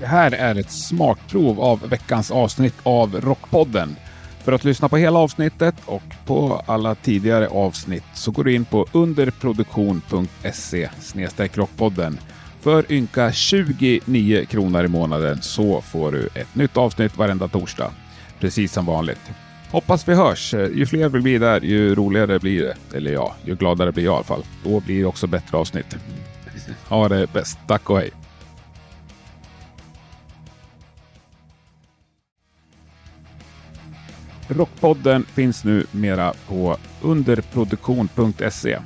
Det här är ett smakprov av veckans avsnitt av Rockpodden. För att lyssna på hela avsnittet och på alla tidigare avsnitt så går du in på underproduktion.se rockpodden. För ynka 29 kronor i månaden så får du ett nytt avsnitt varenda torsdag. Precis som vanligt. Hoppas vi hörs. Ju fler vi blir där, ju roligare blir det. Eller ja, ju gladare blir jag i alla fall. Då blir det också bättre avsnitt. Ha det bäst. Tack och hej! Rockpodden finns nu mera på underproduktion.se.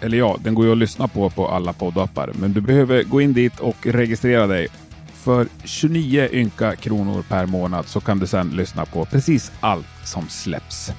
Eller ja, den går ju att lyssna på på alla poddappar, men du behöver gå in dit och registrera dig. För 29 ynka kronor per månad så kan du sedan lyssna på precis allt som släpps.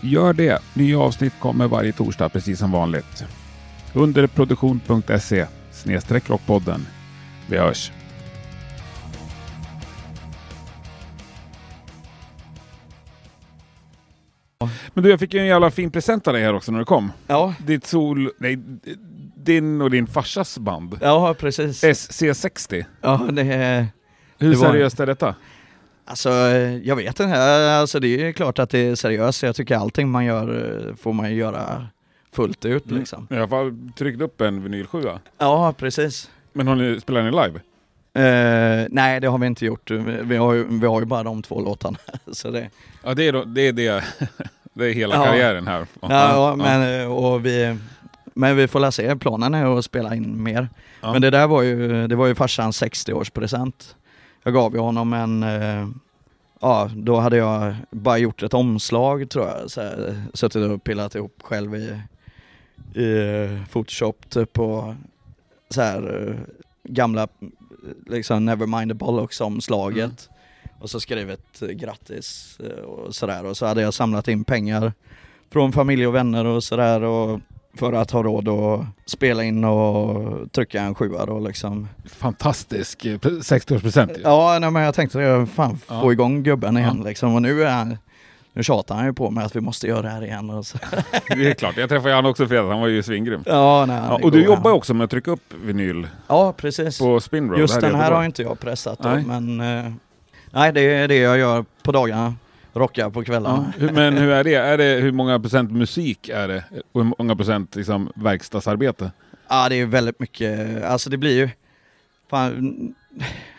Gör det. Nya avsnitt kommer varje torsdag precis som vanligt. Underproduktion.se snedstreck rockpodden. Vi hörs! Men du, jag fick ju en jävla fin present av dig här också när du kom. Ja, Ditt sol... Nej, din och din farsas band. ja precis. SC60. Ja, det är... Hur Det var- seriöst är detta? Alltså, jag vet inte. Alltså, det är klart att det är seriöst. Jag tycker allting man gör eh, får man ju göra fullt ut Mm. liksom. I alla fall tryckt upp en vinyl 7 Ja, precis. Men har ni, spelar ni live? Eh, nej, det har vi inte gjort. Vi, har, ju, vi har ju bara de två låtarna. Så det, Ja, det är då, det, är det, det är hela Ja. karriären här. ja, ja, Men, eh, och vi, men vi får la se. Planen är att spela in mer. Ja. Men det där var ju, det var ju farsans 60-årspresent. Jag gav ju honom en, eh, ja då hade jag bara gjort ett omslag tror jag. Så här, suttit och pillat ihop själv i, i Photoshop typ och så här gamla liksom Nevermind the Bollocks omslaget. Och så skrivit eh, grattis eh, och sådär och så hade jag samlat in pengar från familj och vänner och sådär och för att ha råd att spela in och trycka en sjua då liksom. Fantastisk eh, pre- 60-årspresent ju. Ja, nej, men jag tänkte jag fan Ja. få igång gubben igen Ja. liksom och nu är han, nu tjatar han ju på mig att vi måste göra det här igen och så. Det är klart, jag träffade han också i fredags, han var ju svingrym. Ja, nej, Ja, och du jobbar också med att trycka upp vinyl Ja, precis. på Spinroad Just den här har inte jag pressat då, Nej. men eh, nej det är det jag gör på dagarna. Rockar på kvällarna. Ja, men hur är det? är det? Hur många procent musik är det? Och hur många procent liksom, verkstadsarbete? Ja det är väldigt mycket, alltså det blir ju, fan,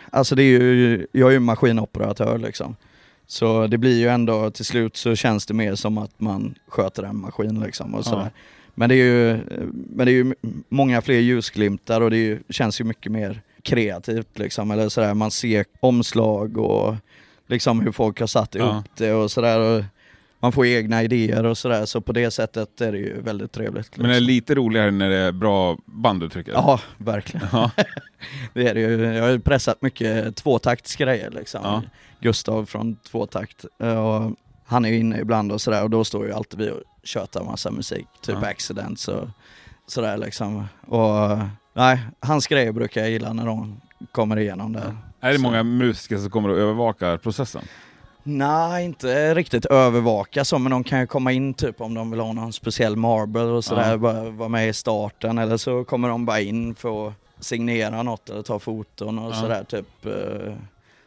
alltså det är ju, jag är ju maskinoperatör liksom. Så det blir ju ändå, till slut så känns det mer som att man sköter en maskin liksom och Ja. sådär. Men det är ju, men det är ju många fler ljusglimtar och det ju, känns ju mycket mer kreativt liksom, eller sådär, man ser omslag och liksom hur folk har satt Ja. ihop det och sådär. Man får egna idéer och sådär, så på det sättet är det ju väldigt trevligt. Men det är liksom. lite roligare när det är bra band du trycker? Ja, verkligen. Ja. Det är det ju. Jag har ju pressat mycket tvåtaktsgrejer liksom. Ja. Gustav från tvåtakt. Och han är ju inne ibland och sådär och då står ju alltid vi och tjötar massa musik, typ Ja. accidents och sådär liksom. Och nej, hans grejer brukar jag gilla när de kommer igenom där. Är det Så- många musiker som kommer och övervakar processen? Nej, inte riktigt övervaka så, men de kan ju komma in typ om de vill ha någon speciell marble och sådär, Ja. bara vara med i starten eller så kommer de bara in för att signera något eller ta foton och Ja. sådär typ. eh,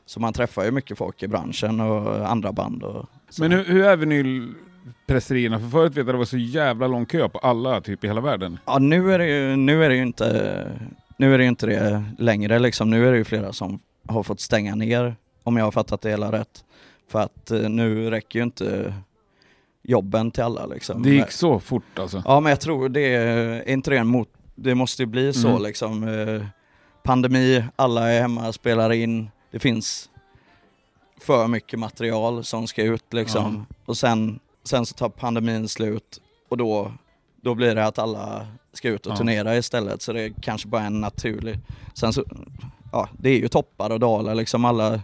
Så man träffar ju mycket folk i branschen och andra band och så. Men hur, hur är vinylpresserierna? För förut vet jag att det var så jävla lång kö på alla typ i hela världen. Ja, nu är det ju, nu är det ju inte, nu är det inte det längre liksom. Nu är det ju flera som har fått stänga ner, om jag har fattat det hela rätt. För att eh, nu räcker ju inte jobben till alla liksom. Det gick så fort alltså. Ja men jag tror det är, inte det en mot, det måste ju bli så Mm. liksom. eh, Pandemi, alla är hemma, spelar in, det finns för mycket material som ska ut liksom. Och sen, sen så tar pandemin slut och då, då blir det att alla ska ut och Ja. turnera istället. Så det är kanske bara en naturlig, sen så, ja det är ju toppar och dalar liksom alla,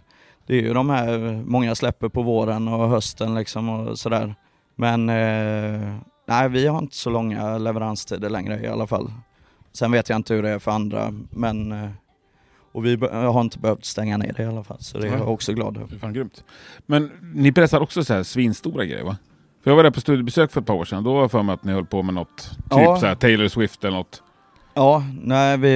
det är ju de här, många släpper på våren och hösten liksom och sådär. Men eh, nej, vi har inte så långa leveranstider längre i alla fall. Sen vet jag inte hur det är för andra, men eh, och vi har inte behövt stänga ner det i alla fall, så det är jag också glad över. Fan grymt. Men ni pressar också så här svinstora grejer va? För jag var där på studiebesök för ett par år sedan, då var jag för mig att ni höll på med något, typ Ja. så här Taylor Swift eller något. Ja, nej vi,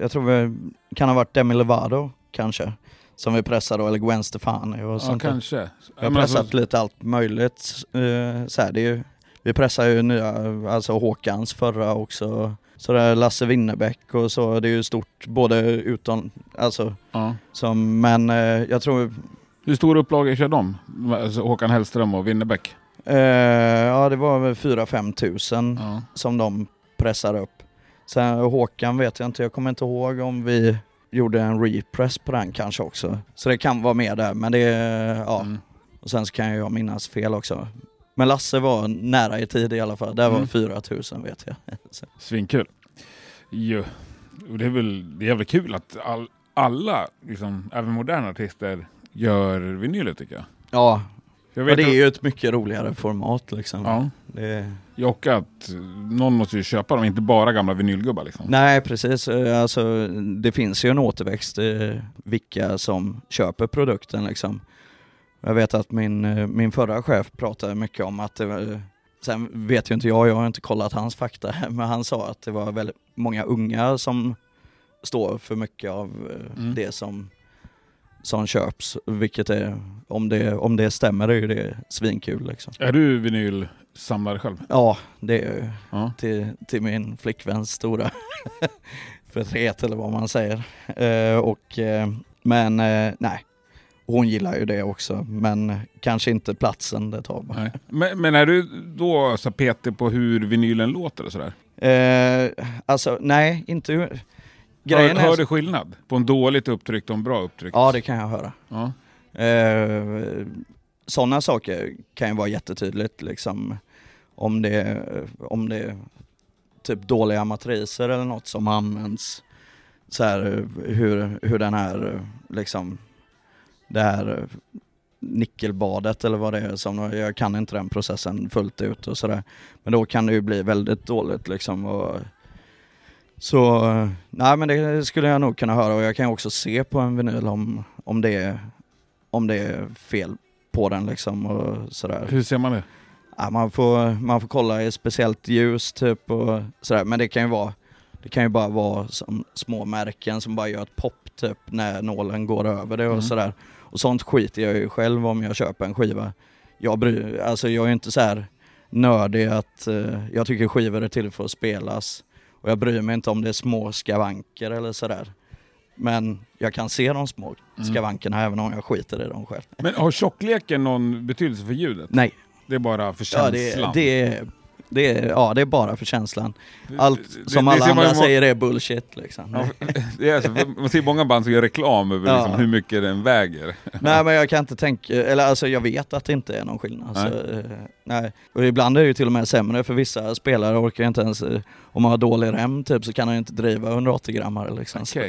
jag tror vi kan ha varit Demi Lovato kanske. Som vi pressar då, eller Gwen Stefani och Ja, sånt där. kanske. Vi Ja, har men alltså- pressat lite allt möjligt. eh, så här, det är ju, vi pressar ju nya, alltså Håkans förra också. Så det är Lasse Winnerbäck och så, det är ju stort både utan, alltså ja. som, men eh, jag tror, Hur stora upplagor kör de? Alltså Håkan Hellström och Winnerbäck? eh, ja det var väl 4-5 tusen Ja. som de pressar upp. Sen Håkan vet jag inte, jag kommer inte ihåg om vi gjorde en repress på den kanske också. Så det kan vara med där, men det ja. Mm. Och sen så kan jag minnas fel också. Men Lasse var nära i tid i alla fall. Där var Mm. 4000 vet jag. Svinkul. Jo. Och det är väl det är väl kul att all, alla, liksom, även moderna artister, gör vinyler tycker jag. Ja, jag och det är ju ett mycket roligare format liksom. Ja. Det, Jocke att någon måste ju köpa dem, inte bara gamla vinylgubbar liksom. nej precis, Eh, alltså det finns ju en återväxt i vilka som köper produkten liksom. Jag vet att min, eh, min förra chef pratade mycket om att det sen vet ju inte jag, jag har inte kollat hans fakta, men han sa att det var väldigt många unga som står för mycket av eh, Mm. det som, som köps, vilket är, om det, om det stämmer är ju det svinkul liksom. Är du vinylsamlare själv? Ja, det är ju Ja. till, till min flickväns stora förtret eller vad man säger. Eh, och, eh, men eh, nej, hon gillar ju det också men kanske inte platsen det tar. Nej. Men, men är du då så petig på hur vinylen låter och sådär? Eh, alltså nej, inte. Grejen hör, hör är... du skillnad? På en dåligt upptryckt och en bra upptryckt? Ja det kan jag höra. Ja. Eh, Sådana saker kan ju vara jättetydligt liksom. Om det, om det är typ dåliga matriser eller något som används. Så här, hur, hur den här liksom, det här nickelbadet eller vad det är som, jag kan inte den processen fullt ut och sådär. Men då kan det ju bli väldigt dåligt liksom. Och, så, nej men det skulle jag nog kunna höra och jag kan också se på en vinyl om, om, det, är, om det är fel på den liksom och sådär. Hur ser man det? Ja, man, får, man får kolla i speciellt ljus typ och sådär, men det kan ju vara det kan ju bara vara som små märken som bara gör ett pop typ när nålen går över det och Mm. sådär. Och sånt skiter jag ju själv om jag köper en skiva. Jag, bry, alltså jag är inte så här nördig att eh, jag tycker skivor är till för att spelas. Och jag bryr mig inte om det är små skavanker eller sådär. Men jag kan se de små Mm. skavankerna även om jag skiter i dem själv. Men har tjockleken någon betydelse för ljudet? Nej, Det är bara för ja, känslan? det, det, är, det, är, ja, det är bara för känslan. Allt Det- som det alla man andra må- säger är bullshit liksom. Ja, det är så, man ser många band som gör reklam över Ja. liksom hur mycket den väger. Nej men jag kan inte tänka, eller alltså jag vet att det inte är någon skillnad. Nej. Så, eh, nej. Och ibland är det ju till och med sämre för vissa spelare orkar inte ens, eh, om man har dålig rem typ så kan han inte driva 180 grammar liksom. Så-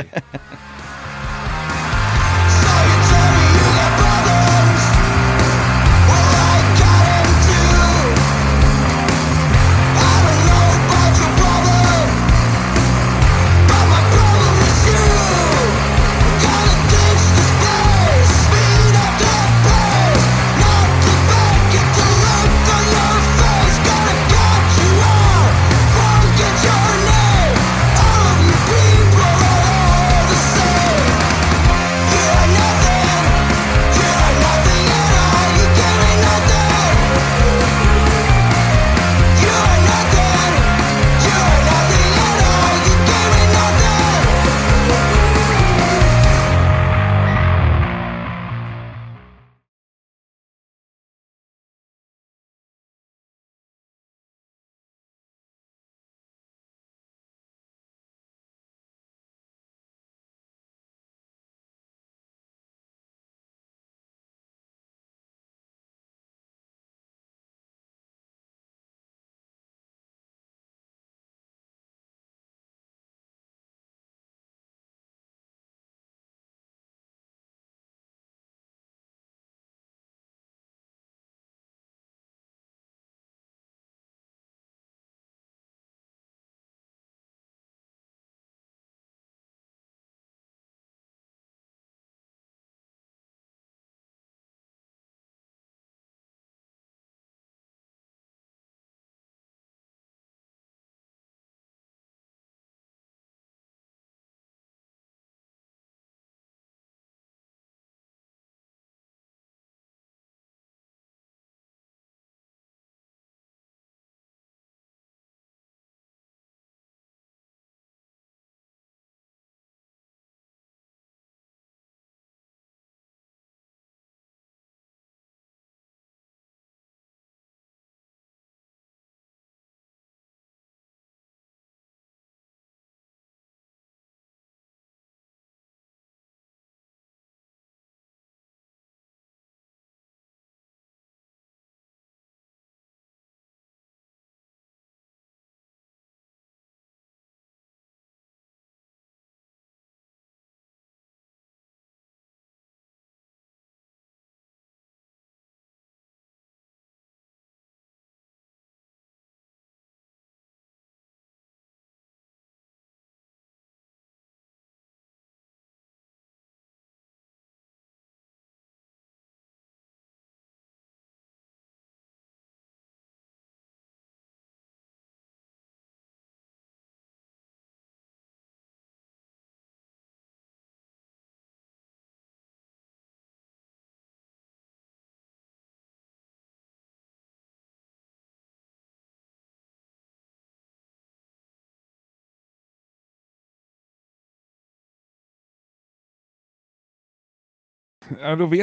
Ja, då vet